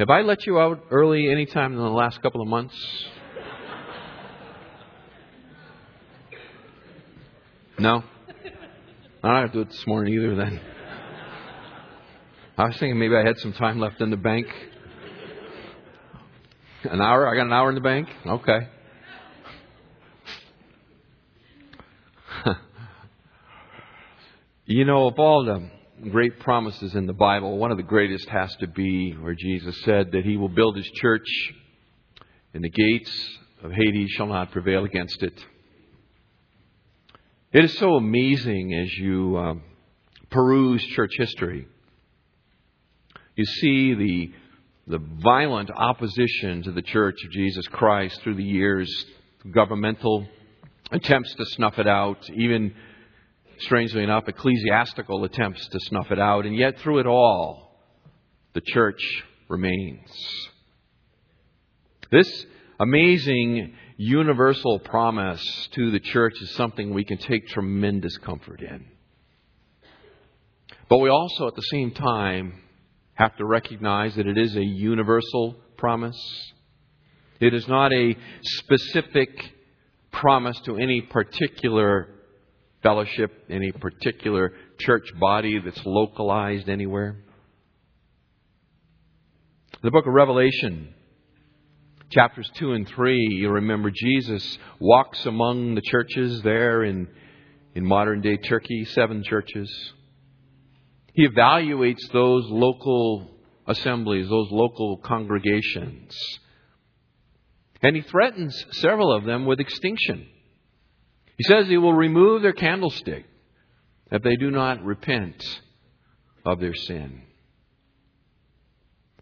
Have I let you out early any time in the last couple of months? No? I don't have to do it this morning either then. I was thinking maybe I had some time left in the bank. An hour? I got an hour in the bank? Okay. you know, of all the great promises in the Bible, one of the greatest has to be where Jesus said that he will build his church and the gates of Hades shall not prevail against it. It is so amazing as you um, peruse church history. You see the, the violent opposition to the Church of Jesus Christ through the years, governmental attempts to snuff it out, even strangely enough, ecclesiastical attempts to snuff it out, and yet through it all, the church remains. This amazing universal promise to the church is something we can take tremendous comfort in. But we also, at the same time, have to recognize that it is a universal promise. It is not a specific promise to any particular fellowship, any particular church body that's localized anywhere. The book of Revelation, chapters 2 and 3, you remember Jesus walks among the churches there in, in modern day Turkey, seven churches. He evaluates those local assemblies, those local congregations. And he threatens several of them with extinction. He says he will remove their candlestick if they do not repent of their sin.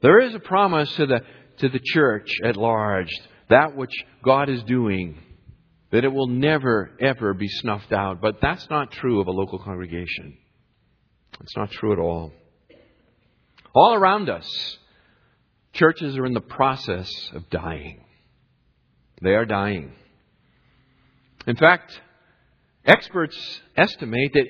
There is a promise to the, to the church at large, that which God is doing, that it will never, ever be snuffed out. But that's not true of a local congregation. It's not true at all. All around us, churches are in the process of dying. They are dying. In fact, Experts estimate that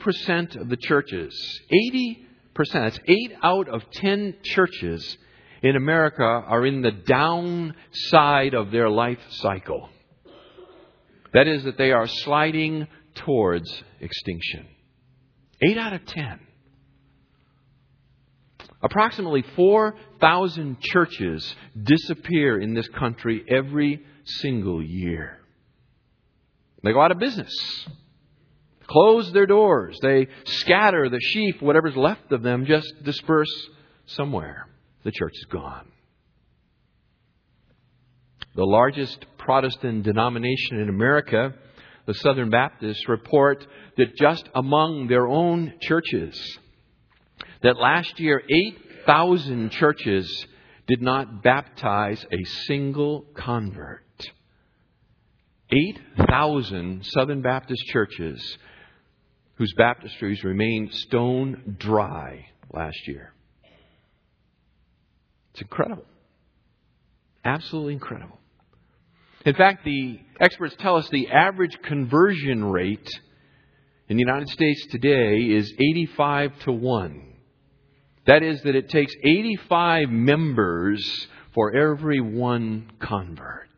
80% of the churches, 80%, that's 8 out of 10 churches in America are in the downside of their life cycle. That is, that they are sliding towards extinction. 8 out of 10. Approximately 4,000 churches disappear in this country every single year. They go out of business, close their doors, they scatter the sheep, whatever's left of them, just disperse somewhere. The church is gone. The largest Protestant denomination in America, the Southern Baptists, report that just among their own churches, that last year 8,000 churches did not baptize a single convert. 8,000 Southern Baptist churches whose baptistries remained stone dry last year. It's incredible. Absolutely incredible. In fact, the experts tell us the average conversion rate in the United States today is 85 to 1. That is, that it takes 85 members for every one convert.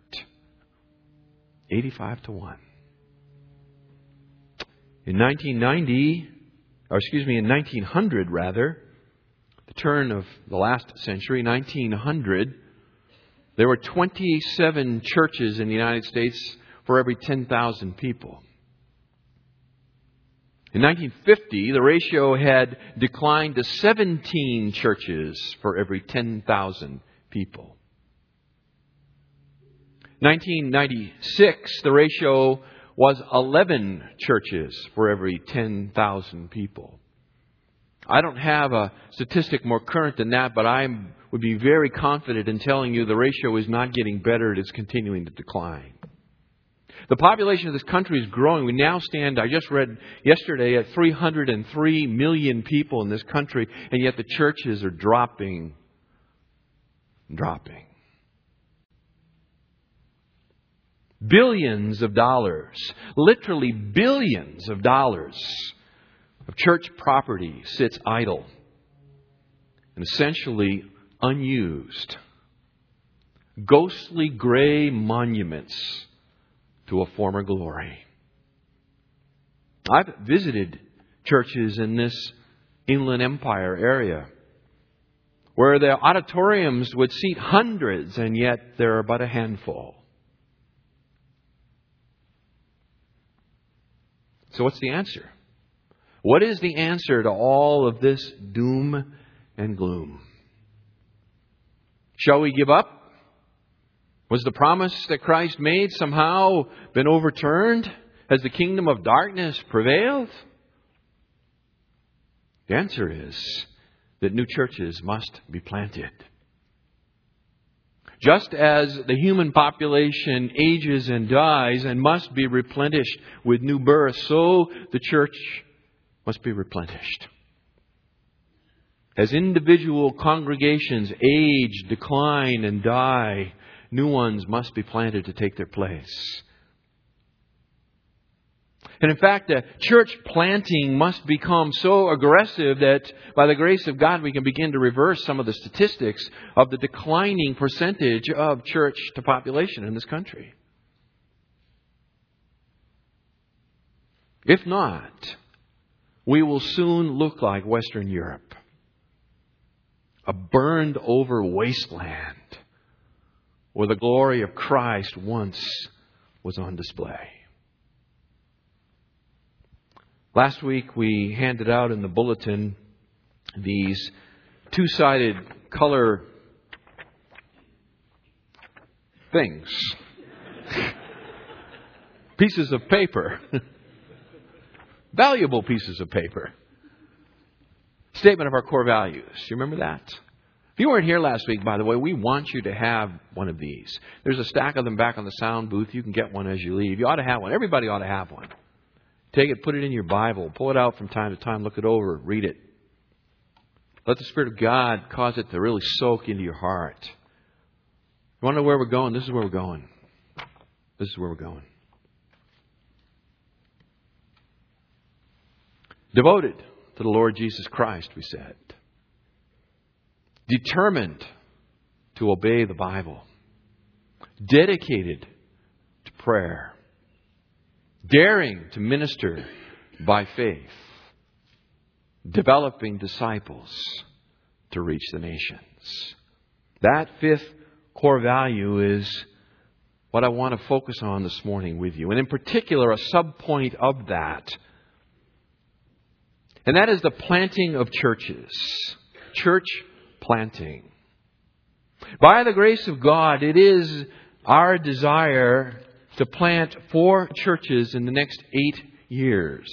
85 to 1. In 1990, or excuse me, in 1900 rather, the turn of the last century, 1900, there were 27 churches in the United States for every 10,000 people. In 1950, the ratio had declined to 17 churches for every 10,000 people. 1996, the ratio was 11 churches for every 10,000 people. I don't have a statistic more current than that, but I would be very confident in telling you the ratio is not getting better, it is continuing to decline. The population of this country is growing. We now stand, I just read yesterday, at 303 million people in this country, and yet the churches are dropping, dropping. Billions of dollars, literally billions of dollars of church property sits idle and essentially unused, ghostly gray monuments to a former glory. I've visited churches in this Inland Empire area where the auditoriums would seat hundreds and yet there are but a handful. So, what's the answer? What is the answer to all of this doom and gloom? Shall we give up? Was the promise that Christ made somehow been overturned? Has the kingdom of darkness prevailed? The answer is that new churches must be planted. Just as the human population ages and dies and must be replenished with new birth, so the church must be replenished. As individual congregations age, decline, and die, new ones must be planted to take their place. And in fact, church planting must become so aggressive that by the grace of God we can begin to reverse some of the statistics of the declining percentage of church to population in this country. If not, we will soon look like Western Europe a burned over wasteland where the glory of Christ once was on display. Last week we handed out in the bulletin these two sided color things. pieces of paper. Valuable pieces of paper. Statement of our core values. You remember that? If you weren't here last week, by the way, we want you to have one of these. There's a stack of them back on the sound booth. You can get one as you leave. You ought to have one. Everybody ought to have one. Take it, put it in your Bible, pull it out from time to time, look it over, read it. Let the Spirit of God cause it to really soak into your heart. You want to know where we're going? This is where we're going. This is where we're going. Devoted to the Lord Jesus Christ, we said. Determined to obey the Bible. Dedicated to prayer daring to minister by faith, developing disciples to reach the nations. That fifth core value is what I want to focus on this morning with you, and in particular, a subpoint of that. And that is the planting of churches. Church planting. By the grace of God, it is our desire to plant four churches in the next eight years.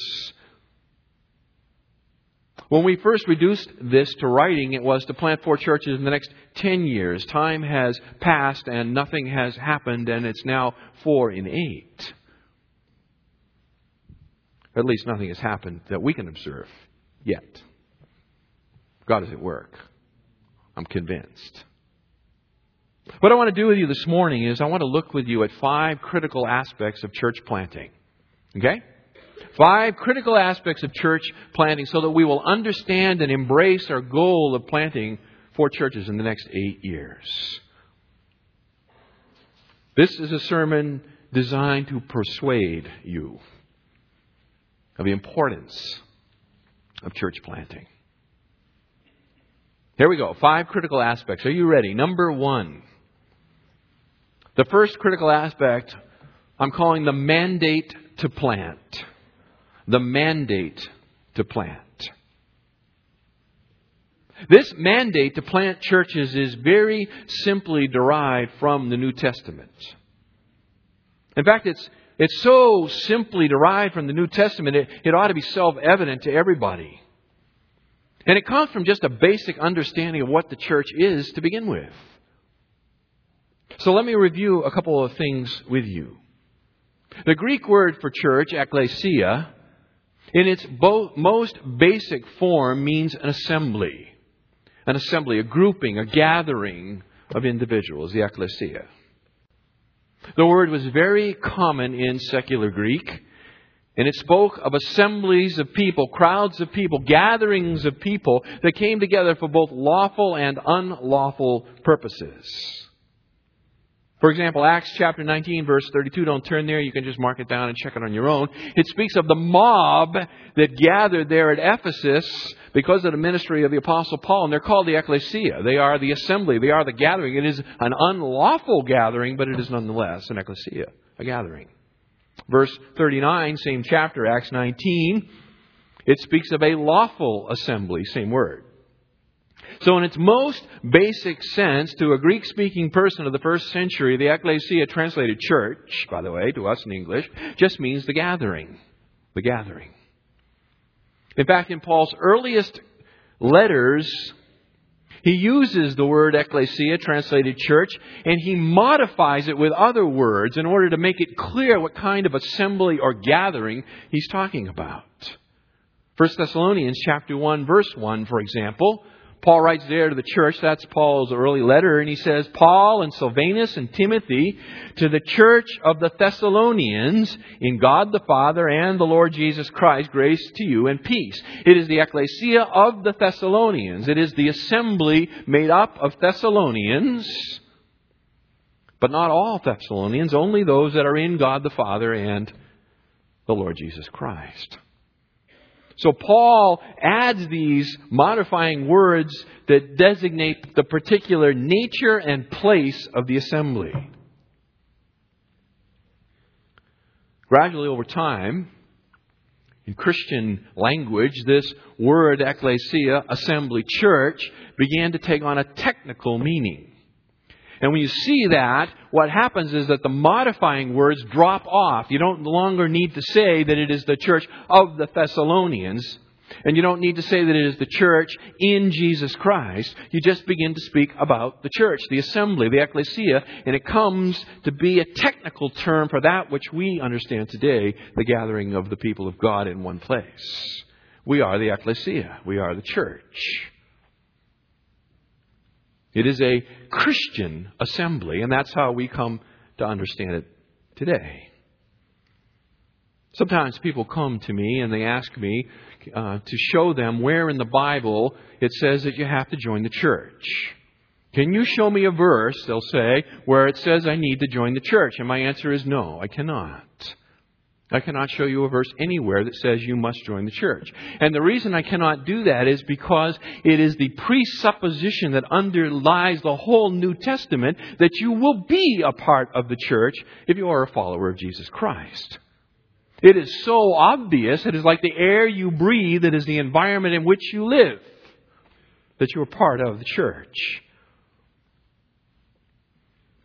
When we first reduced this to writing, it was to plant four churches in the next ten years. Time has passed and nothing has happened, and it's now four in eight. At least nothing has happened that we can observe yet. God is at work. I'm convinced. What I want to do with you this morning is I want to look with you at five critical aspects of church planting. Okay? Five critical aspects of church planting so that we will understand and embrace our goal of planting four churches in the next eight years. This is a sermon designed to persuade you of the importance of church planting. Here we go. Five critical aspects. Are you ready? Number one. The first critical aspect I'm calling the mandate to plant. The mandate to plant. This mandate to plant churches is very simply derived from the New Testament. In fact, it's, it's so simply derived from the New Testament, it, it ought to be self evident to everybody. And it comes from just a basic understanding of what the church is to begin with. So let me review a couple of things with you. The Greek word for church, ekklesia, in its most basic form means an assembly. An assembly, a grouping, a gathering of individuals, the ekklesia. The word was very common in secular Greek, And it spoke of assemblies of people, crowds of people, gatherings of people that came together for both lawful and unlawful purposes. For example, Acts chapter 19 verse 32, don't turn there, you can just mark it down and check it on your own. It speaks of the mob that gathered there at Ephesus because of the ministry of the apostle Paul, and they're called the ecclesia. They are the assembly, they are the gathering. It is an unlawful gathering, but it is nonetheless an ecclesia, a gathering. Verse 39, same chapter, Acts 19, it speaks of a lawful assembly, same word. So, in its most basic sense, to a Greek speaking person of the first century, the ecclesia, translated church, by the way, to us in English, just means the gathering. The gathering. In fact, in Paul's earliest letters, he uses the word ecclesia, translated church, and he modifies it with other words in order to make it clear what kind of assembly or gathering he's talking about. 1 Thessalonians chapter 1 verse 1, for example, Paul writes there to the church, that's Paul's early letter, and he says, Paul and Silvanus and Timothy to the church of the Thessalonians in God the Father and the Lord Jesus Christ, grace to you and peace. It is the ecclesia of the Thessalonians. It is the assembly made up of Thessalonians, but not all Thessalonians, only those that are in God the Father and the Lord Jesus Christ. So Paul adds these modifying words that designate the particular nature and place of the assembly. Gradually over time, in Christian language, this word ecclesia, assembly, church, began to take on a technical meaning. And when you see that, what happens is that the modifying words drop off. You don't longer need to say that it is the church of the Thessalonians. And you don't need to say that it is the church in Jesus Christ. You just begin to speak about the church, the assembly, the ecclesia, and it comes to be a technical term for that which we understand today, the gathering of the people of God in one place. We are the ecclesia. We are the church. It is a Christian assembly, and that's how we come to understand it today. Sometimes people come to me and they ask me uh, to show them where in the Bible it says that you have to join the church. Can you show me a verse, they'll say, where it says I need to join the church? And my answer is no, I cannot. I cannot show you a verse anywhere that says you must join the church. And the reason I cannot do that is because it is the presupposition that underlies the whole New Testament that you will be a part of the church if you are a follower of Jesus Christ. It is so obvious, it is like the air you breathe, it is the environment in which you live, that you are part of the church.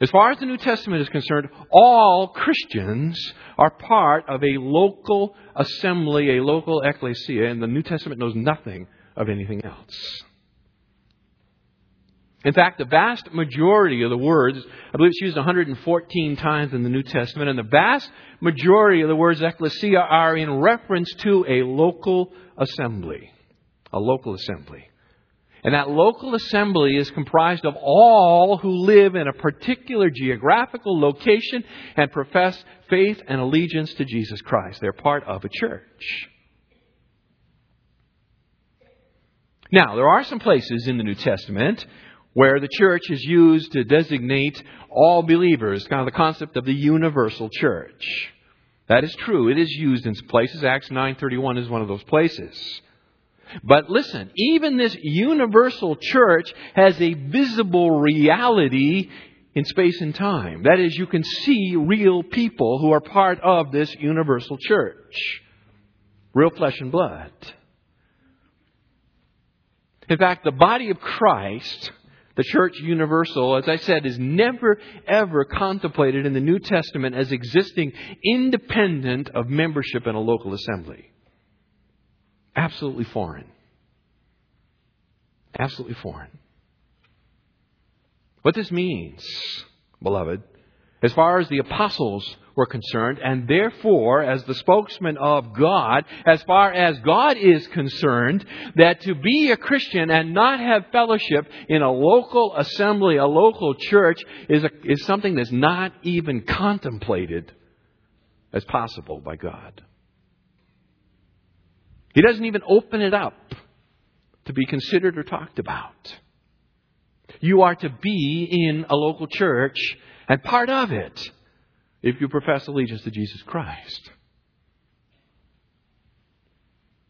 As far as the New Testament is concerned, all Christians are part of a local assembly, a local ecclesia, and the New Testament knows nothing of anything else. In fact, the vast majority of the words, I believe it's used 114 times in the New Testament, and the vast majority of the words ecclesia are in reference to a local assembly. A local assembly. And that local assembly is comprised of all who live in a particular geographical location and profess faith and allegiance to Jesus Christ. They're part of a church. Now, there are some places in the New Testament where the church is used to designate all believers, kind of the concept of the universal church. That is true. It is used in places. Acts 9:31 is one of those places. But listen, even this universal church has a visible reality in space and time. That is, you can see real people who are part of this universal church. Real flesh and blood. In fact, the body of Christ, the church universal, as I said, is never ever contemplated in the New Testament as existing independent of membership in a local assembly. Absolutely foreign. Absolutely foreign. What this means, beloved, as far as the apostles were concerned, and therefore, as the spokesman of God, as far as God is concerned, that to be a Christian and not have fellowship in a local assembly, a local church, is, a, is something that's not even contemplated as possible by God. He doesn't even open it up to be considered or talked about. You are to be in a local church and part of it if you profess allegiance to Jesus Christ.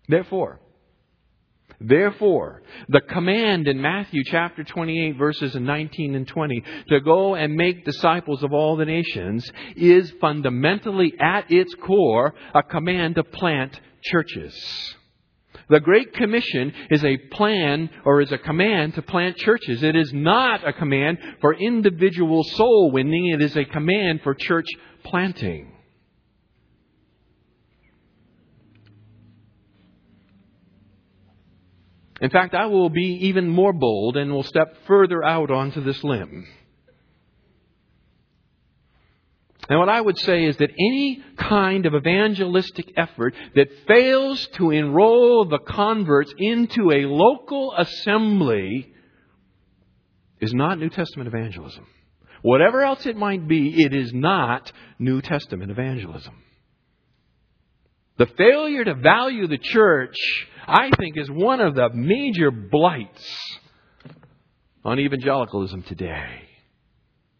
Therefore, Therefore, the command in Matthew chapter 28 verses 19 and 20 to go and make disciples of all the nations is fundamentally at its core a command to plant churches. The Great Commission is a plan or is a command to plant churches. It is not a command for individual soul winning. It is a command for church planting. In fact, I will be even more bold and will step further out onto this limb. And what I would say is that any kind of evangelistic effort that fails to enroll the converts into a local assembly is not New Testament evangelism. Whatever else it might be, it is not New Testament evangelism. The failure to value the church, I think, is one of the major blights on evangelicalism today.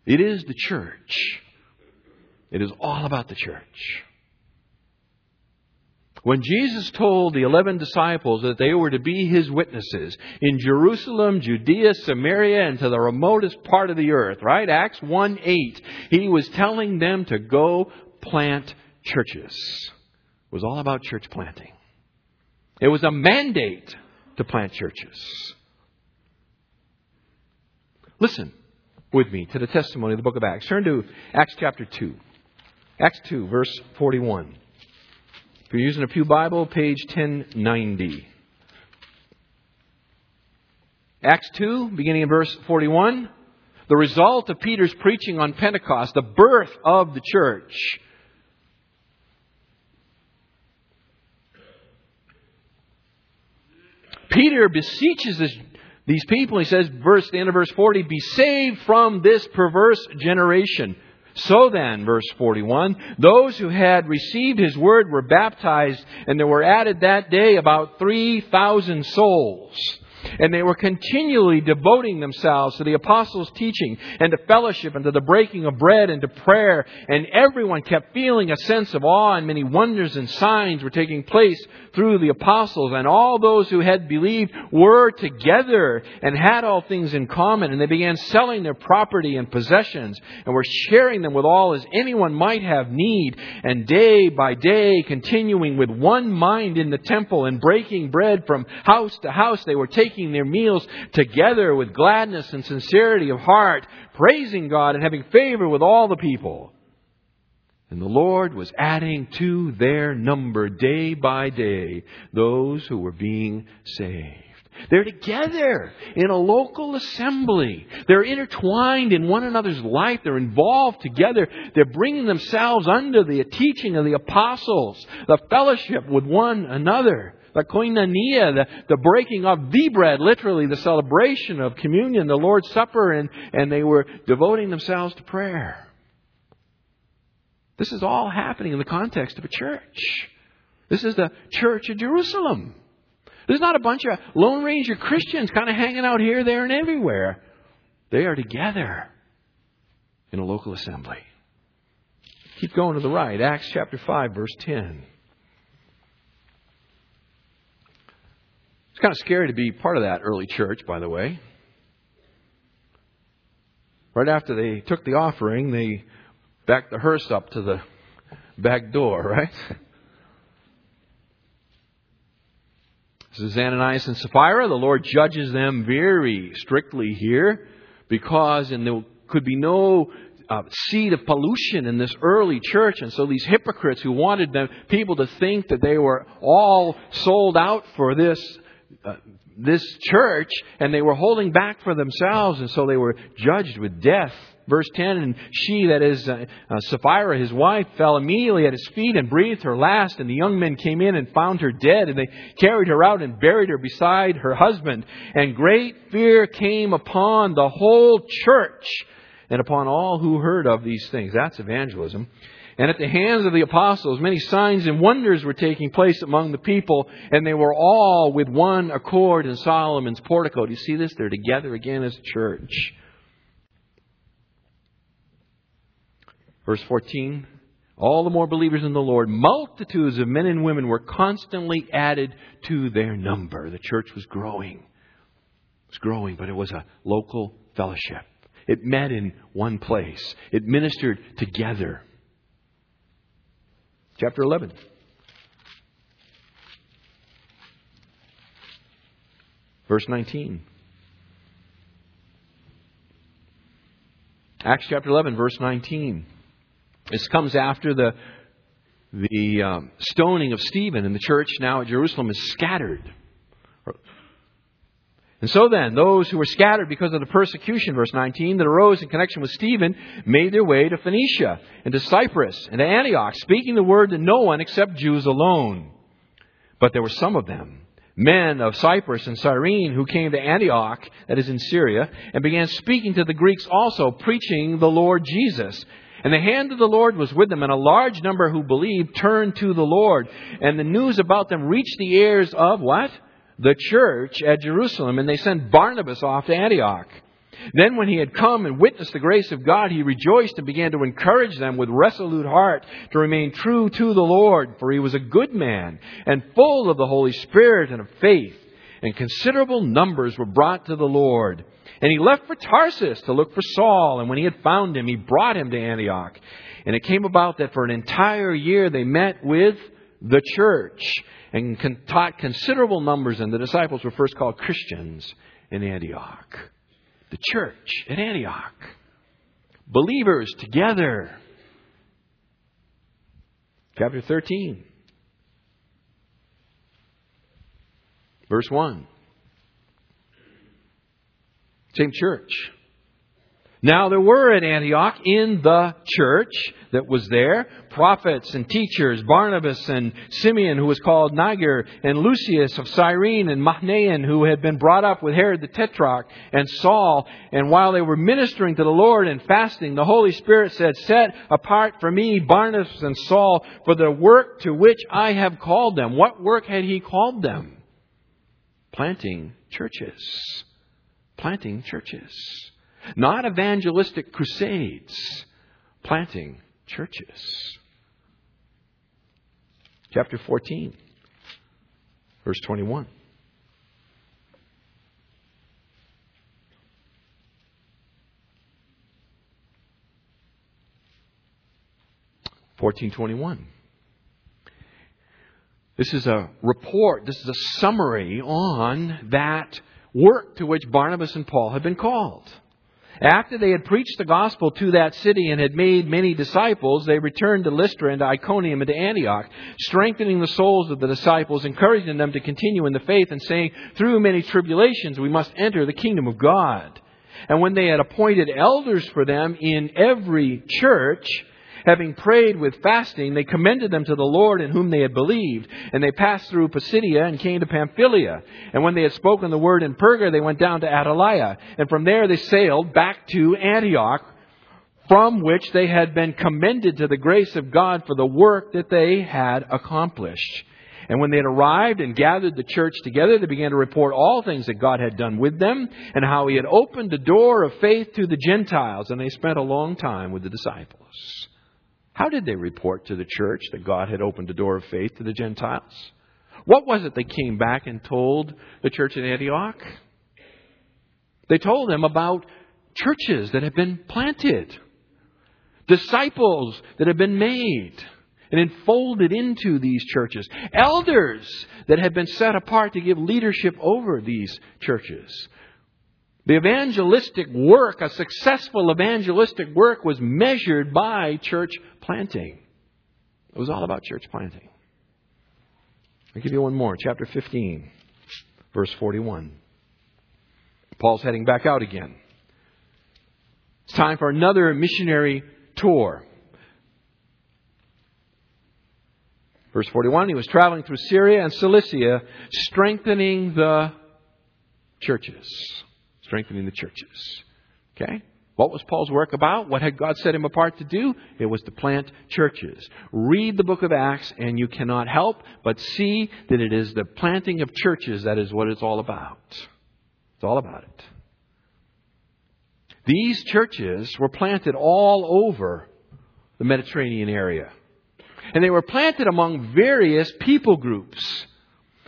It is the church it is all about the church. When Jesus told the eleven disciples that they were to be his witnesses in Jerusalem, Judea, Samaria, and to the remotest part of the earth, right? Acts 1 8, he was telling them to go plant churches. It was all about church planting. It was a mandate to plant churches. Listen with me to the testimony of the book of Acts. Turn to Acts chapter 2. Acts 2, verse 41. If you're using a Pew Bible, page 1090. Acts 2, beginning in verse 41. The result of Peter's preaching on Pentecost, the birth of the church. Peter beseeches this, these people. He says, verse, the end of verse 40, be saved from this perverse generation. So then, verse 41, those who had received his word were baptized, and there were added that day about 3,000 souls. And they were continually devoting themselves to the apostles' teaching and to fellowship and to the breaking of bread and to prayer. And everyone kept feeling a sense of awe and many wonders and signs were taking place through the apostles. And all those who had believed were together and had all things in common. And they began selling their property and possessions and were sharing them with all as anyone might have need. And day by day, continuing with one mind in the temple and breaking bread from house to house, they were taking taking their meals together with gladness and sincerity of heart, praising God and having favor with all the people. And the Lord was adding to their number day by day those who were being saved. They're together in a local assembly. They're intertwined in one another's life. They're involved together. They're bringing themselves under the teaching of the apostles, the fellowship with one another the koinonia, the, the breaking of the bread, literally the celebration of communion, the Lord's Supper, and, and they were devoting themselves to prayer. This is all happening in the context of a church. This is the church of Jerusalem. There's not a bunch of Lone Ranger Christians kind of hanging out here, there, and everywhere. They are together in a local assembly. Keep going to the right. Acts chapter 5, verse 10. It's kind of scary to be part of that early church, by the way. Right after they took the offering, they backed the hearse up to the back door, right? This is Ananias and Sapphira. The Lord judges them very strictly here because and there could be no uh, seed of pollution in this early church. And so these hypocrites who wanted them, people to think that they were all sold out for this uh, this church and they were holding back for themselves and so they were judged with death. Verse 10, and she, that is uh, uh, Sapphira, his wife, fell immediately at his feet and breathed her last. And the young men came in and found her dead, and they carried her out and buried her beside her husband. And great fear came upon the whole church and upon all who heard of these things. That's evangelism. And at the hands of the apostles, many signs and wonders were taking place among the people, and they were all with one accord in Solomon's portico. Do you see this? They're together again as a church. Verse 14. All the more believers in the Lord, multitudes of men and women were constantly added to their number. The church was growing. It was growing, but it was a local fellowship. It met in one place. It ministered together. Chapter 11. Verse 19. Acts chapter 11, verse 19. This comes after the, the um, stoning of Stephen, and the church now at Jerusalem is scattered. And so then, those who were scattered because of the persecution, verse 19, that arose in connection with Stephen, made their way to Phoenicia, and to Cyprus, and to Antioch, speaking the word to no one except Jews alone. But there were some of them, men of Cyprus and Cyrene, who came to Antioch, that is in Syria, and began speaking to the Greeks also, preaching the Lord Jesus. And the hand of the Lord was with them, and a large number who believed turned to the Lord. And the news about them reached the ears of what? The church at Jerusalem, and they sent Barnabas off to Antioch. Then, when he had come and witnessed the grace of God, he rejoiced and began to encourage them with resolute heart to remain true to the Lord, for he was a good man and full of the Holy Spirit and of faith. And considerable numbers were brought to the Lord. And he left for Tarsus to look for Saul, and when he had found him, he brought him to Antioch. And it came about that for an entire year they met with the church and taught considerable numbers, and the disciples were first called Christians in Antioch. The church at Antioch. Believers together. Chapter 13, verse 1. Same church. Now there were at Antioch in the church that was there prophets and teachers, Barnabas and Simeon, who was called Niger, and Lucius of Cyrene, and Manaen, who had been brought up with Herod the Tetrarch, and Saul. And while they were ministering to the Lord and fasting, the Holy Spirit said, Set apart for me Barnabas and Saul for the work to which I have called them. What work had he called them? Planting churches. Planting churches. Not evangelistic crusades, planting churches. Chapter 14, verse 21. Fourteen twenty one. This is a report, this is a summary on that work to which Barnabas and Paul had been called. After they had preached the gospel to that city and had made many disciples, they returned to Lystra and to Iconium and to Antioch, strengthening the souls of the disciples, encouraging them to continue in the faith, and saying, Through many tribulations we must enter the kingdom of God. And when they had appointed elders for them in every church, Having prayed with fasting, they commended them to the Lord in whom they had believed. And they passed through Pisidia and came to Pamphylia. And when they had spoken the word in Perga, they went down to Attalia. And from there they sailed back to Antioch, from which they had been commended to the grace of God for the work that they had accomplished. And when they had arrived and gathered the church together, they began to report all things that God had done with them and how He had opened the door of faith to the Gentiles. And they spent a long time with the disciples. How did they report to the church that God had opened the door of faith to the Gentiles? What was it they came back and told the church in Antioch? They told them about churches that had been planted, disciples that had been made and enfolded into these churches, elders that had been set apart to give leadership over these churches. The evangelistic work, a successful evangelistic work, was measured by church planting. It was all about church planting. I'll give you one more. Chapter 15, verse 41. Paul's heading back out again. It's time for another missionary tour. Verse 41 He was traveling through Syria and Cilicia, strengthening the churches strengthening the churches. Okay? What was Paul's work about? What had God set him apart to do? It was to plant churches. Read the book of Acts and you cannot help but see that it is the planting of churches that is what it's all about. It's all about it. These churches were planted all over the Mediterranean area. And they were planted among various people groups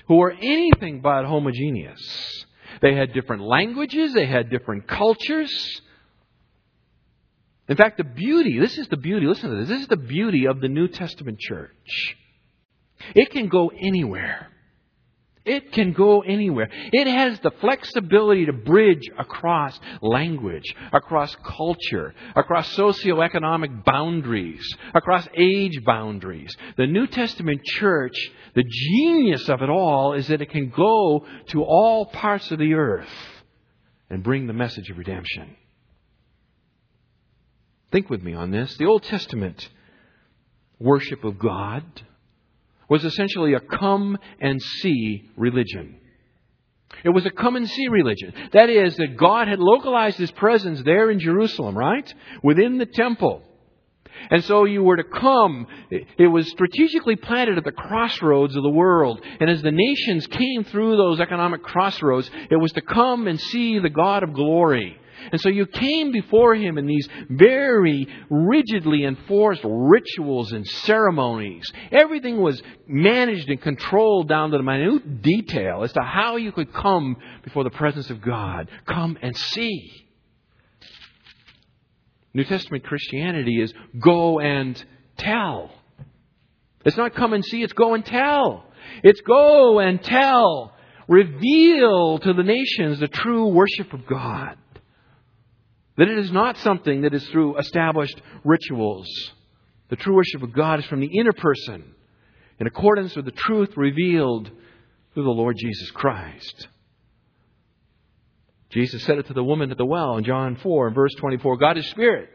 who were anything but homogeneous. They had different languages, they had different cultures. In fact, the beauty, this is the beauty, listen to this, this is the beauty of the New Testament church. It can go anywhere. It can go anywhere. It has the flexibility to bridge across language, across culture, across socioeconomic boundaries, across age boundaries. The New Testament church, the genius of it all is that it can go to all parts of the earth and bring the message of redemption. Think with me on this. The Old Testament worship of God was essentially a come and see religion. It was a come and see religion. That is, that God had localized His presence there in Jerusalem, right? Within the temple. And so you were to come. It was strategically planted at the crossroads of the world. And as the nations came through those economic crossroads, it was to come and see the God of glory. And so you came before him in these very rigidly enforced rituals and ceremonies. Everything was managed and controlled down to the minute detail as to how you could come before the presence of God. Come and see. New Testament Christianity is go and tell. It's not come and see, it's go and tell. It's go and tell. Reveal to the nations the true worship of God. That it is not something that is through established rituals. The true worship of God is from the inner person, in accordance with the truth revealed through the Lord Jesus Christ. Jesus said it to the woman at the well in John 4 and verse 24 God is spirit,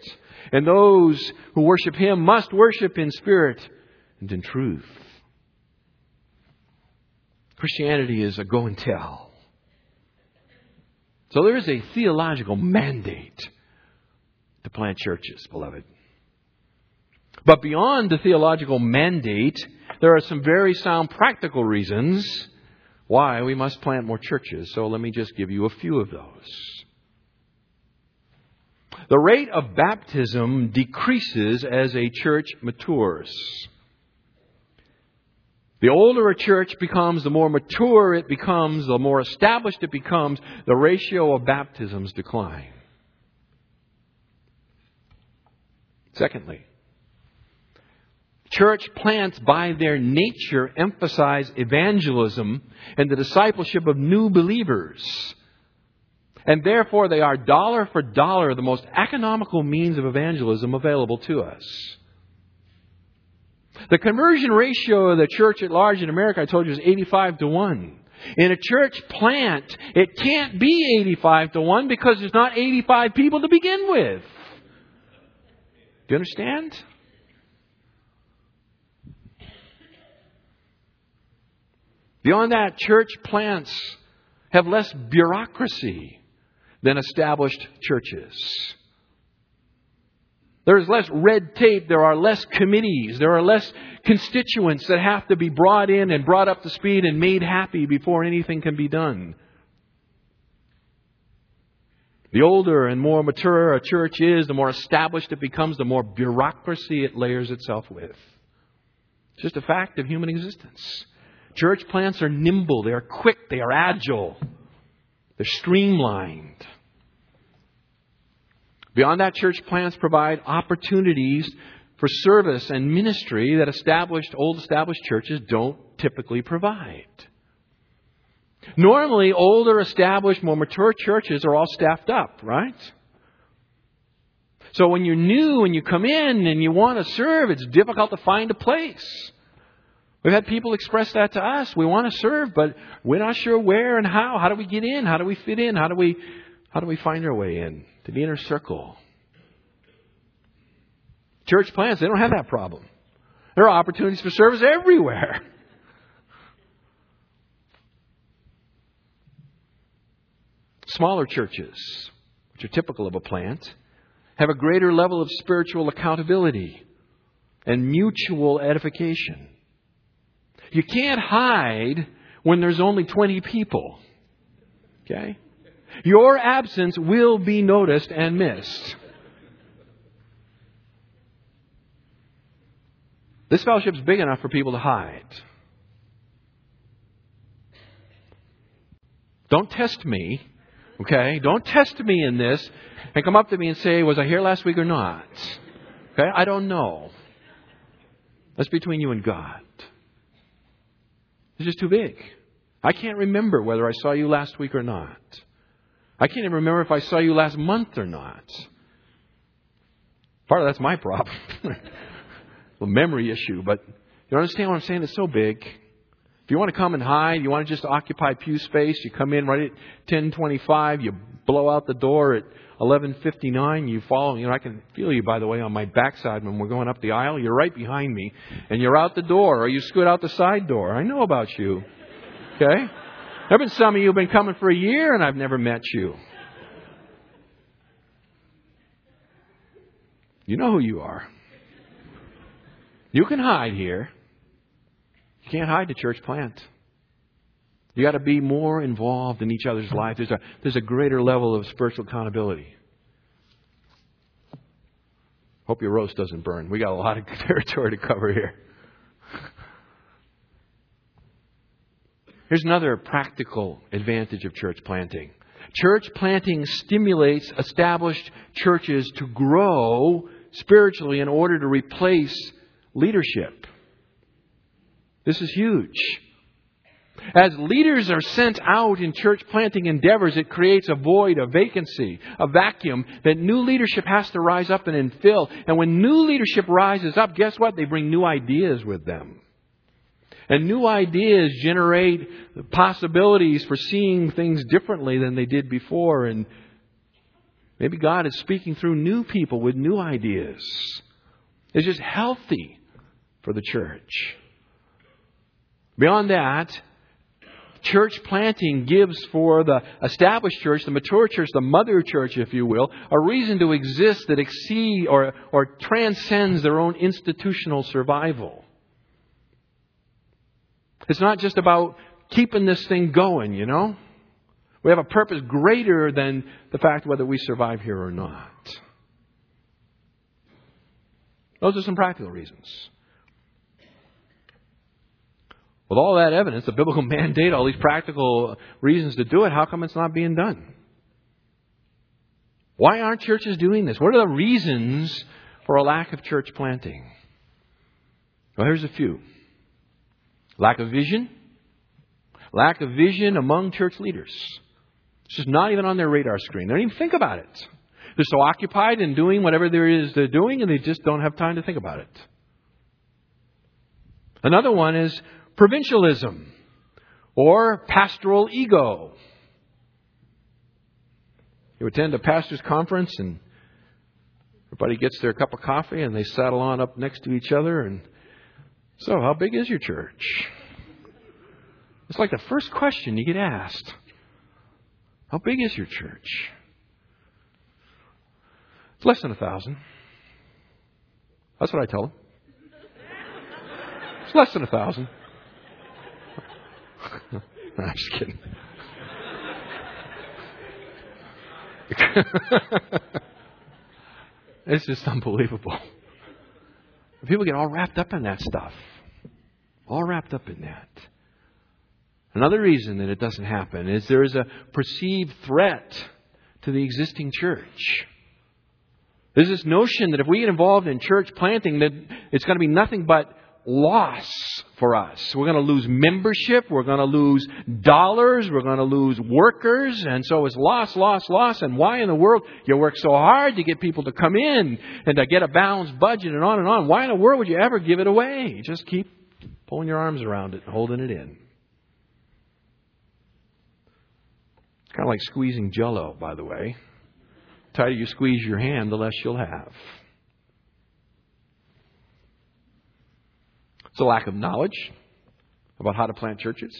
and those who worship him must worship in spirit and in truth. Christianity is a go and tell. So there is a theological mandate to plant churches, beloved. But beyond the theological mandate, there are some very sound practical reasons why we must plant more churches. So let me just give you a few of those. The rate of baptism decreases as a church matures. The older a church becomes, the more mature it becomes, the more established it becomes, the ratio of baptisms decline. Secondly, church plants by their nature emphasize evangelism and the discipleship of new believers. And therefore, they are dollar for dollar the most economical means of evangelism available to us. The conversion ratio of the church at large in America, I told you, is 85 to 1. In a church plant, it can't be 85 to 1 because there's not 85 people to begin with. Do you understand? Beyond that, church plants have less bureaucracy than established churches. There is less red tape. There are less committees. There are less constituents that have to be brought in and brought up to speed and made happy before anything can be done. The older and more mature a church is, the more established it becomes, the more bureaucracy it layers itself with. It's just a fact of human existence. Church plants are nimble, they are quick, they are agile, they're streamlined. Beyond that, church plants provide opportunities for service and ministry that established, old established churches don't typically provide. Normally, older, established, more mature churches are all staffed up, right? So when you're new and you come in and you want to serve, it's difficult to find a place. We've had people express that to us. We want to serve, but we're not sure where and how. How do we get in? How do we fit in? How do we, how do we find our way in to the inner circle? Church plants, they don't have that problem. There are opportunities for service everywhere. Smaller churches, which are typical of a plant, have a greater level of spiritual accountability and mutual edification. You can't hide when there's only 20 people. Okay? Your absence will be noticed and missed. This fellowship's big enough for people to hide. Don't test me, okay? Don't test me in this and come up to me and say, Was I here last week or not? Okay? I don't know. That's between you and God. It's just too big. I can't remember whether I saw you last week or not. I can't even remember if I saw you last month or not. Part of that's my problem. a memory issue, but you understand what I'm saying? It's so big. If you want to come and hide, you want to just occupy pew space, you come in right at 10:25, you blow out the door at 11:59. You follow. You know, I can feel you by the way on my backside when we're going up the aisle. You're right behind me, and you're out the door, or you scoot out the side door. I know about you. Okay. There have been some of you who've been coming for a year, and I've never met you. You know who you are. You can hide here. You can't hide the church plant. You got to be more involved in each other's life. There's a, there's a greater level of spiritual accountability. Hope your roast doesn't burn. We got a lot of territory to cover here. Here's another practical advantage of church planting. Church planting stimulates established churches to grow spiritually in order to replace leadership. This is huge. As leaders are sent out in church planting endeavors, it creates a void, a vacancy, a vacuum that new leadership has to rise up and fill. And when new leadership rises up, guess what? They bring new ideas with them. And new ideas generate possibilities for seeing things differently than they did before. And maybe God is speaking through new people with new ideas. It's just healthy for the church. Beyond that, church planting gives for the established church, the mature church, the mother church, if you will, a reason to exist that exceeds or, or transcends their own institutional survival. It's not just about keeping this thing going, you know? We have a purpose greater than the fact whether we survive here or not. Those are some practical reasons. With all that evidence, the biblical mandate, all these practical reasons to do it, how come it's not being done? Why aren't churches doing this? What are the reasons for a lack of church planting? Well, here's a few lack of vision, lack of vision among church leaders. It's just not even on their radar screen. They don't even think about it. They're so occupied in doing whatever there is they're doing, and they just don't have time to think about it. Another one is provincialism or pastoral ego. You attend a pastor's conference and everybody gets their cup of coffee and they settle on up next to each other and so how big is your church? It's like the first question you get asked. How big is your church? It's less than a thousand. That's what I tell them. It's less than a thousand. no, I'm just kidding. it's just unbelievable. People get all wrapped up in that stuff. All wrapped up in that. Another reason that it doesn't happen is there is a perceived threat to the existing church. There's this notion that if we get involved in church planting, that it's going to be nothing but loss for us. We're going to lose membership. We're going to lose dollars. We're going to lose workers. And so it's loss, loss, loss. And why in the world you work so hard to get people to come in and to get a balanced budget and on and on? Why in the world would you ever give it away? Just keep pulling your arms around it and holding it in. It's kind of like squeezing jello, by the way. The tighter you squeeze your hand, the less you'll have. It's a lack of knowledge about how to plant churches.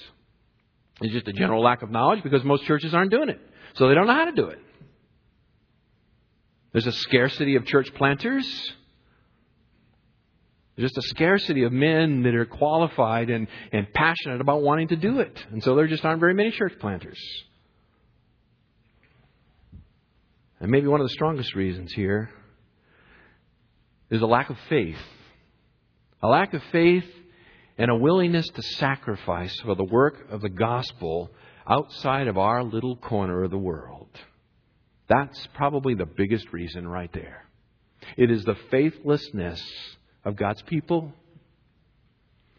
It's just a general lack of knowledge because most churches aren't doing it. So they don't know how to do it. There's a scarcity of church planters. Just a scarcity of men that are qualified and, and passionate about wanting to do it. And so there just aren't very many church planters. And maybe one of the strongest reasons here is a lack of faith. A lack of faith and a willingness to sacrifice for the work of the gospel outside of our little corner of the world. That's probably the biggest reason right there. It is the faithlessness of God's people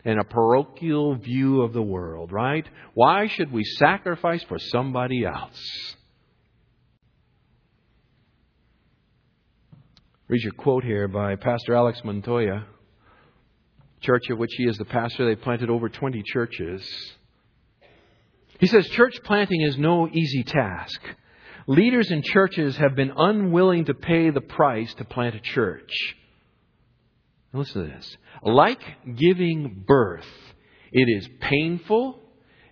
and a parochial view of the world, right? Why should we sacrifice for somebody else? Read your quote here by Pastor Alex Montoya, church of which he is the pastor. They planted over 20 churches. He says, Church planting is no easy task. Leaders in churches have been unwilling to pay the price to plant a church. Listen to this. Like giving birth, it is painful,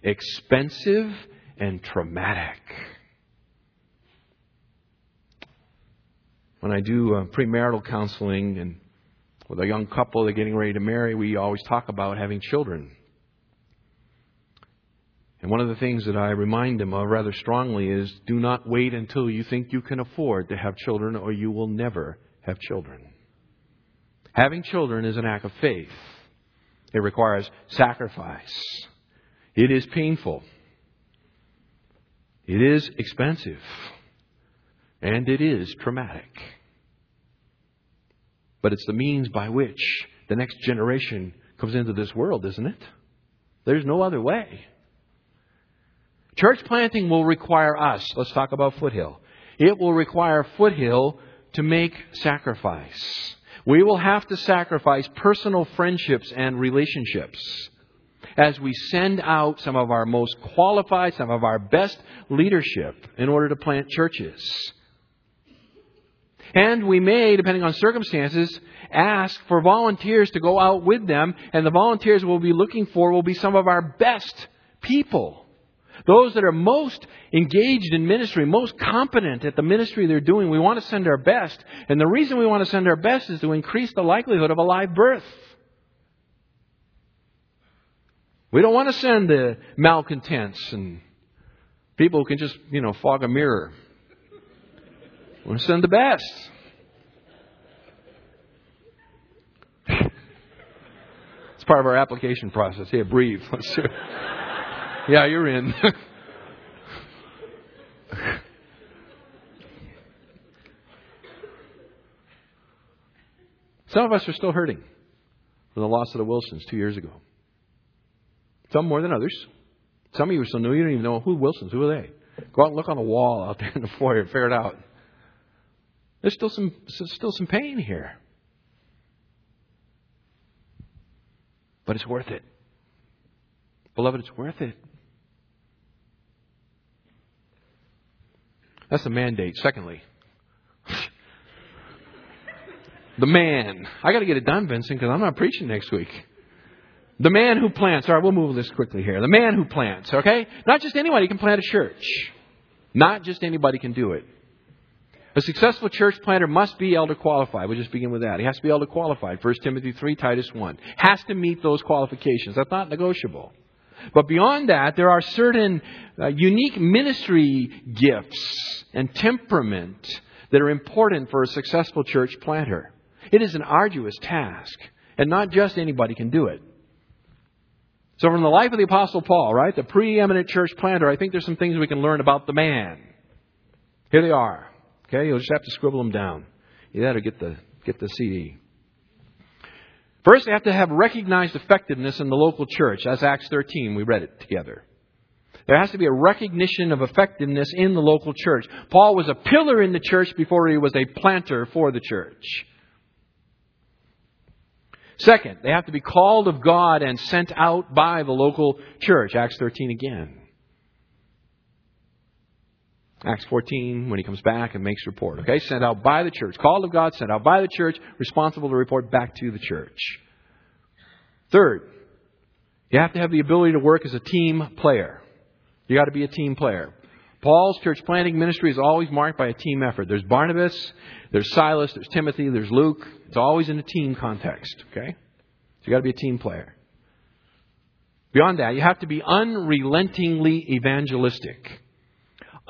expensive, and traumatic. When I do uh, premarital counseling and with a young couple they're getting ready to marry, we always talk about having children. And one of the things that I remind them of rather strongly is do not wait until you think you can afford to have children or you will never have children. Having children is an act of faith. It requires sacrifice. It is painful. It is expensive. And it is traumatic. But it's the means by which the next generation comes into this world, isn't it? There's no other way. Church planting will require us, let's talk about Foothill. It will require Foothill to make sacrifice. We will have to sacrifice personal friendships and relationships as we send out some of our most qualified, some of our best leadership in order to plant churches. And we may, depending on circumstances, ask for volunteers to go out with them, and the volunteers we'll be looking for will be some of our best people. Those that are most engaged in ministry, most competent at the ministry they're doing, we want to send our best. And the reason we want to send our best is to increase the likelihood of a live birth. We don't want to send the malcontents and people who can just, you know, fog a mirror. We want to send the best. It's part of our application process. Here, breathe. Let's do it. Yeah, you're in. Some of us are still hurting from the loss of the Wilsons two years ago. Some more than others. Some of you are so new you don't even know who Wilsons. Who are they? Go out and look on the wall out there in the foyer and figure it out. There's still some still some pain here. But it's worth it. Beloved, it's worth it. That's the mandate. Secondly, the man. I got to get it done, Vincent, because I'm not preaching next week. The man who plants. All right, we'll move this quickly here. The man who plants, okay? Not just anybody can plant a church. Not just anybody can do it. A successful church planter must be elder qualified. We'll just begin with that. He has to be elder qualified. 1 Timothy 3, Titus 1. Has to meet those qualifications. That's not negotiable. But beyond that, there are certain uh, unique ministry gifts and temperament that are important for a successful church planter. It is an arduous task, and not just anybody can do it. So, from the life of the Apostle Paul, right, the preeminent church planter, I think there's some things we can learn about the man. Here they are. Okay, you'll just have to scribble them down. You got to get the get the CD. First, they have to have recognized effectiveness in the local church. That's Acts 13. We read it together. There has to be a recognition of effectiveness in the local church. Paul was a pillar in the church before he was a planter for the church. Second, they have to be called of God and sent out by the local church. Acts 13 again. Acts 14, when he comes back and makes report. Okay, sent out by the church. Called of God, sent out by the church, responsible to report back to the church. Third, you have to have the ability to work as a team player. You got to be a team player. Paul's church planting ministry is always marked by a team effort. There's Barnabas, there's Silas, there's Timothy, there's Luke. It's always in a team context, okay? So you gotta be a team player. Beyond that, you have to be unrelentingly evangelistic.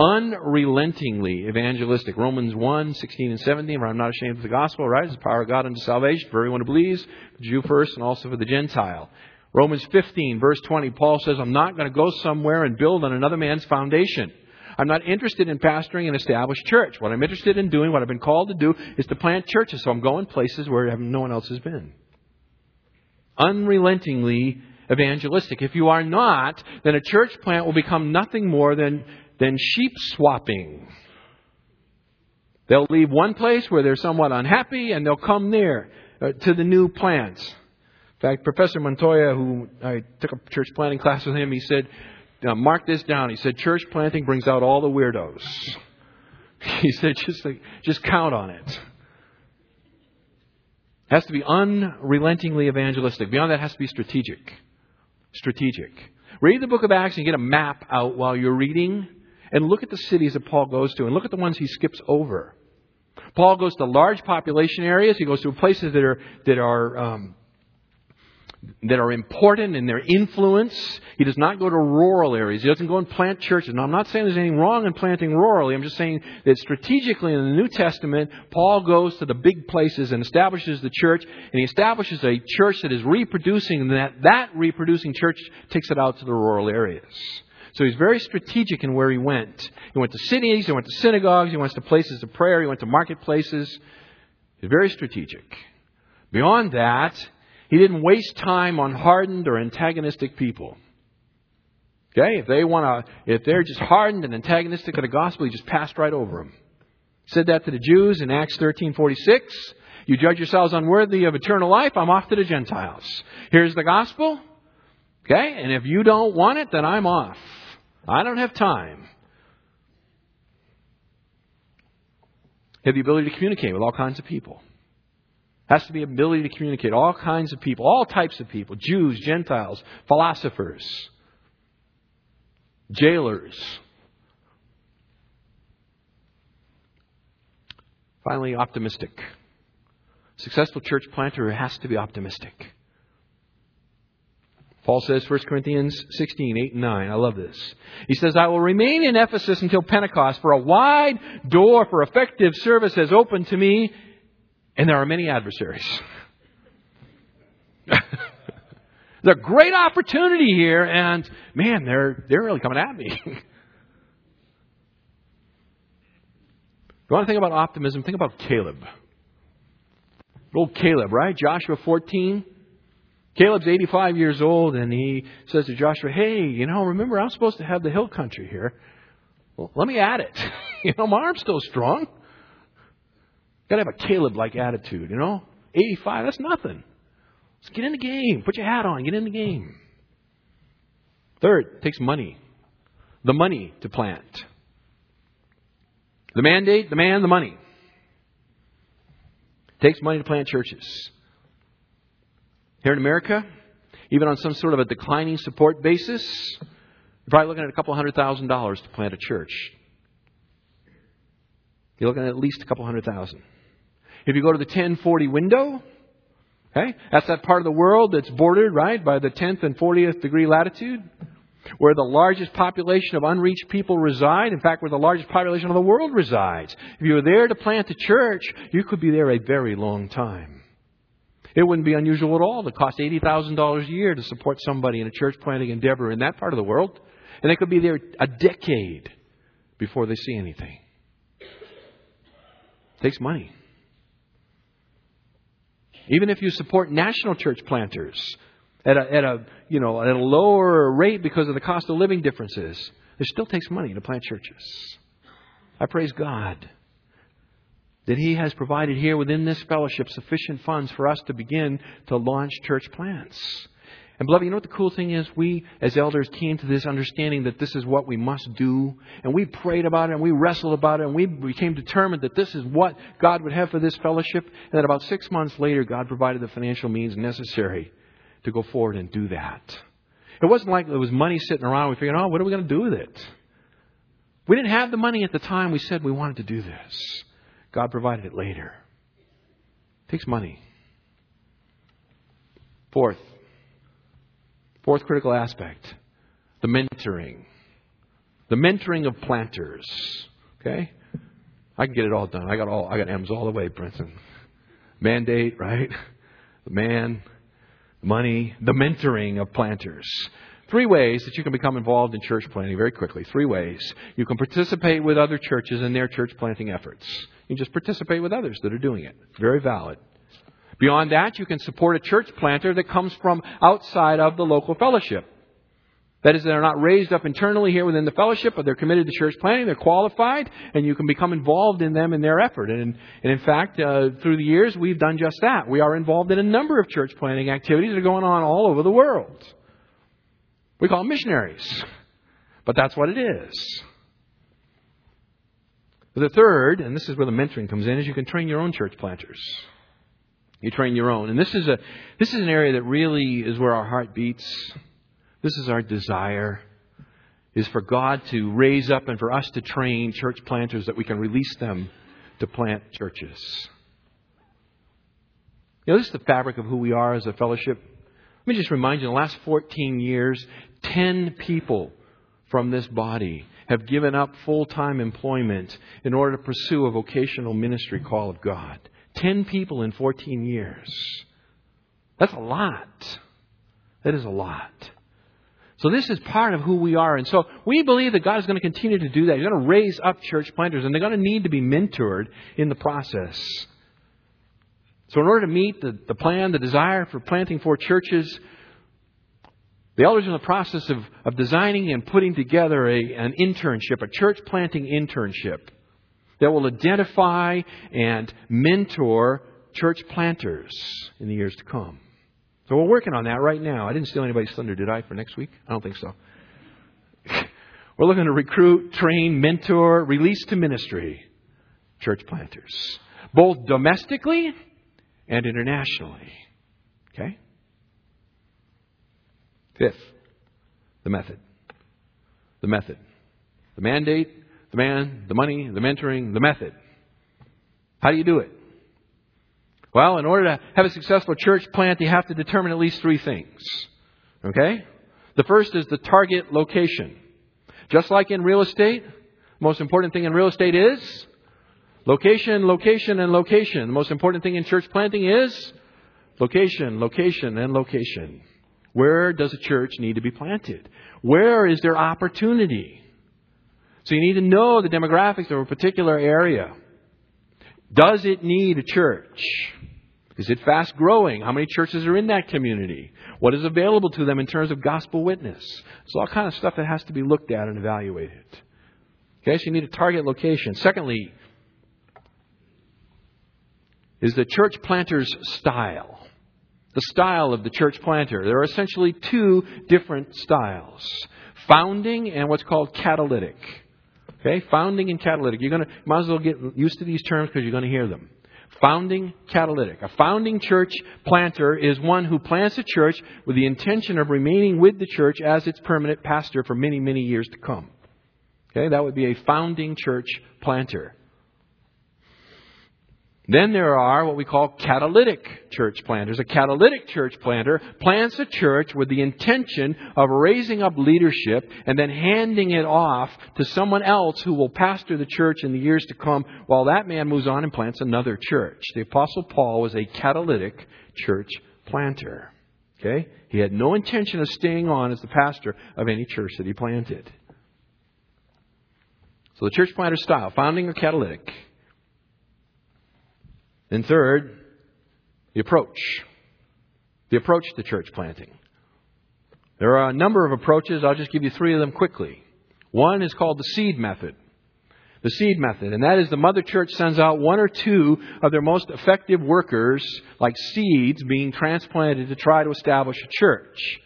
Unrelentingly evangelistic. Romans 1, 16 and 17, for I'm not ashamed of the gospel, right? It's the power of God unto salvation for everyone who believes, Jew first and also for the Gentile. Romans 15, verse 20, Paul says, I'm not going to go somewhere and build on another man's foundation. I'm not interested in pastoring an established church. What I'm interested in doing, what I've been called to do, is to plant churches. So I'm going places where no one else has been. Unrelentingly evangelistic. If you are not, then a church plant will become nothing more than, than sheep swapping. They'll leave one place where they're somewhat unhappy and they'll come there uh, to the new plants. In fact, Professor Montoya, who I took a church planting class with him, he said, mark this down. He said, church planting brings out all the weirdos. He said, just, just count on it. It has to be unrelentingly evangelistic. Beyond that, it has to be strategic. Strategic. Read the book of Acts and get a map out while you're reading and look at the cities that Paul goes to and look at the ones he skips over. Paul goes to large population areas. He goes to places that are, that are um, that are important in their influence. He does not go to rural areas. He doesn't go and plant churches. Now, I'm not saying there's anything wrong in planting rurally. I'm just saying that strategically in the New Testament, Paul goes to the big places and establishes the church, and he establishes a church that is reproducing, and that, that reproducing church takes it out to the rural areas. So he's very strategic in where he went. He went to cities, he went to synagogues, he went to places of prayer, he went to marketplaces. He's very strategic. Beyond that, he didn't waste time on hardened or antagonistic people. Okay? If they want to, if they're just hardened and antagonistic of the gospel, he just passed right over them. He Said that to the Jews in Acts 13:46. You judge yourselves unworthy of eternal life. I'm off to the Gentiles. Here's the gospel. Okay? And if you don't want it, then I'm off. I don't have time. Have the ability to communicate with all kinds of people. Has to be ability to communicate all kinds of people, all types of people Jews, Gentiles, philosophers, jailers. Finally, optimistic. Successful church planter has to be optimistic. Paul says, 1 Corinthians 16, 8 and 9. I love this. He says, I will remain in Ephesus until Pentecost, for a wide door for effective service has opened to me, and there are many adversaries. There's a great opportunity here, and man, they're, they're really coming at me. you want to think about optimism? Think about Caleb. Old Caleb, right? Joshua 14. Caleb's 85 years old, and he says to Joshua, Hey, you know, remember, I'm supposed to have the hill country here. Well, let me add it. you know, my arm's still strong. Got to have a Caleb like attitude, you know? 85, that's nothing. Let's get in the game. Put your hat on. Get in the game. Third, it takes money. The money to plant. The mandate, the man, the money. It takes money to plant churches. Here in America, even on some sort of a declining support basis, you're probably looking at a couple hundred thousand dollars to plant a church. You're looking at at least a couple hundred thousand. If you go to the 1040 window, okay, that's that part of the world that's bordered, right, by the 10th and 40th degree latitude, where the largest population of unreached people reside. In fact, where the largest population of the world resides. If you were there to plant a church, you could be there a very long time. It wouldn't be unusual at all to cost $80,000 a year to support somebody in a church planting endeavor in that part of the world. And they could be there a decade before they see anything. It takes money. Even if you support national church planters at a, at a, you know, at a lower rate because of the cost of living differences, it still takes money to plant churches. I praise God that He has provided here within this fellowship sufficient funds for us to begin to launch church plants. And beloved, you know what the cool thing is? We, as elders, came to this understanding that this is what we must do. And we prayed about it and we wrestled about it and we became determined that this is what God would have for this fellowship. And that about six months later, God provided the financial means necessary to go forward and do that. It wasn't like there was money sitting around. We figured, oh, what are we going to do with it? We didn't have the money at the time we said we wanted to do this. God provided it later. It takes money. Fourth, fourth critical aspect the mentoring. The mentoring of planters. Okay? I can get it all done. I got all I got M's all the way, Princeton. Mandate, right? The man, money, the mentoring of planters. Three ways that you can become involved in church planting very quickly. Three ways. You can participate with other churches in their church planting efforts. You can just participate with others that are doing it. Very valid. Beyond that, you can support a church planter that comes from outside of the local fellowship. That is, they're not raised up internally here within the fellowship, but they're committed to church planting, they're qualified, and you can become involved in them in their effort. And, and in fact, uh, through the years, we've done just that. We are involved in a number of church planting activities that are going on all over the world. We call them missionaries, but that's what it is. The third, and this is where the mentoring comes in, is you can train your own church planters. You train your own. And this is a this is an area that really is where our heart beats. This is our desire is for God to raise up and for us to train church planters that we can release them to plant churches. You know, this is the fabric of who we are as a fellowship. Let me just remind you, in the last 14 years, 10 people from this body have given up full time employment in order to pursue a vocational ministry call of God. Ten people in 14 years. That's a lot. That is a lot. So this is part of who we are. And so we believe that God is going to continue to do that. He's going to raise up church planters, and they're going to need to be mentored in the process. So in order to meet the, the plan, the desire for planting four churches, the elders are in the process of, of designing and putting together a, an internship, a church planting internship that will identify and mentor church planters in the years to come. So we're working on that right now. I didn't steal anybody's thunder, did I, for next week? I don't think so. we're looking to recruit, train, mentor, release to ministry church planters, both domestically and internationally. Okay? Fifth, the method. The method. The mandate the man, the money, the mentoring, the method. How do you do it? Well, in order to have a successful church plant, you have to determine at least three things. Okay? The first is the target location. Just like in real estate, most important thing in real estate is location, location, and location. The most important thing in church planting is location, location, and location. Where does a church need to be planted? Where is there opportunity? So you need to know the demographics of a particular area. Does it need a church? Is it fast growing? How many churches are in that community? What is available to them in terms of gospel witness? It's all kind of stuff that has to be looked at and evaluated. Okay, so you need a target location. Secondly, is the church planter's style. The style of the church planter. There are essentially two different styles founding and what's called catalytic. Okay, founding and catalytic. You're gonna might as well get used to these terms because you're going to hear them. Founding catalytic. A founding church planter is one who plants a church with the intention of remaining with the church as its permanent pastor for many, many years to come. Okay, that would be a founding church planter. Then there are what we call catalytic church planters. A catalytic church planter plants a church with the intention of raising up leadership and then handing it off to someone else who will pastor the church in the years to come while that man moves on and plants another church. The apostle Paul was a catalytic church planter. Okay? He had no intention of staying on as the pastor of any church that he planted. So the church planter style, founding or catalytic. And third, the approach. The approach to church planting. There are a number of approaches. I'll just give you three of them quickly. One is called the seed method. The seed method, and that is the mother church sends out one or two of their most effective workers, like seeds, being transplanted to try to establish a church.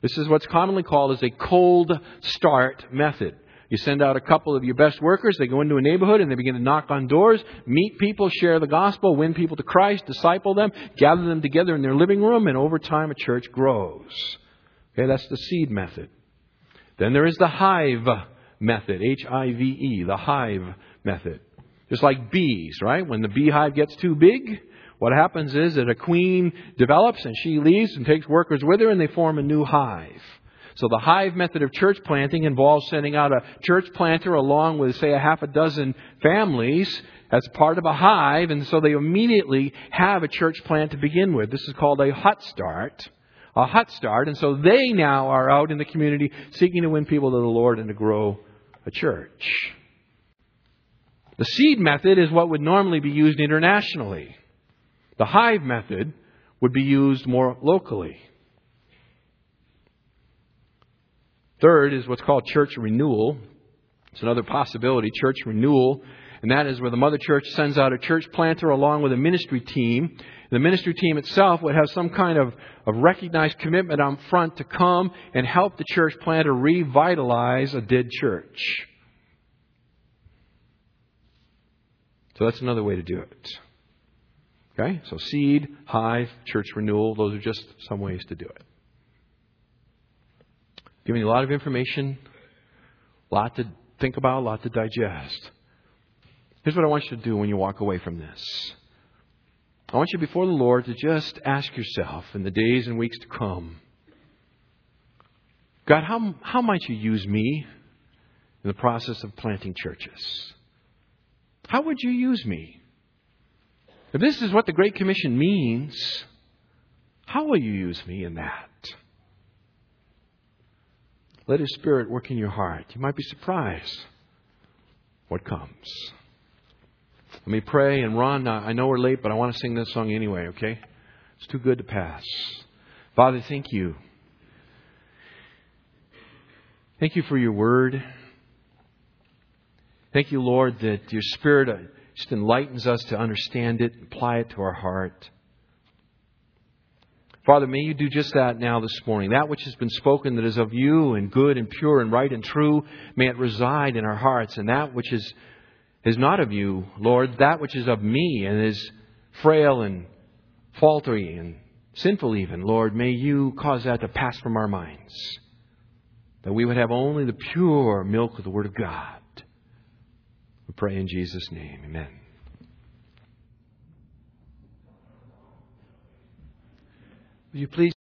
This is what's commonly called as a cold start method. You send out a couple of your best workers, they go into a neighborhood and they begin to knock on doors, meet people, share the gospel, win people to Christ, disciple them, gather them together in their living room, and over time a church grows. Okay, that's the seed method. Then there is the hive method. H-I-V-E, the hive method. Just like bees, right? When the beehive gets too big, what happens is that a queen develops and she leaves and takes workers with her and they form a new hive. So the hive method of church planting involves sending out a church planter along with, say, a half a dozen families as part of a hive, and so they immediately have a church plant to begin with. This is called a hot start. A hot start, and so they now are out in the community seeking to win people to the Lord and to grow a church. The seed method is what would normally be used internationally. The hive method would be used more locally. Third is what's called church renewal. It's another possibility, church renewal and that is where the mother church sends out a church planter along with a ministry team. The ministry team itself would have some kind of, of recognized commitment on front to come and help the church planter revitalize a dead church. So that's another way to do it. Okay? So seed, hive, church renewal, those are just some ways to do it. Giving you a lot of information, a lot to think about, a lot to digest. Here's what I want you to do when you walk away from this. I want you before the Lord to just ask yourself in the days and weeks to come God, how, how might you use me in the process of planting churches? How would you use me? If this is what the Great Commission means, how will you use me in that? Let His Spirit work in your heart. You might be surprised what comes. Let me pray. And Ron, I know we're late, but I want to sing this song anyway, okay? It's too good to pass. Father, thank you. Thank you for your word. Thank you, Lord, that your Spirit uh, just enlightens us to understand it, and apply it to our heart. Father, may you do just that now this morning. That which has been spoken that is of you and good and pure and right and true, may it reside in our hearts. And that which is is not of you, Lord, that which is of me and is frail and faulty and sinful even, Lord, may you cause that to pass from our minds. That we would have only the pure milk of the Word of God. We pray in Jesus' name. Amen. Will you please?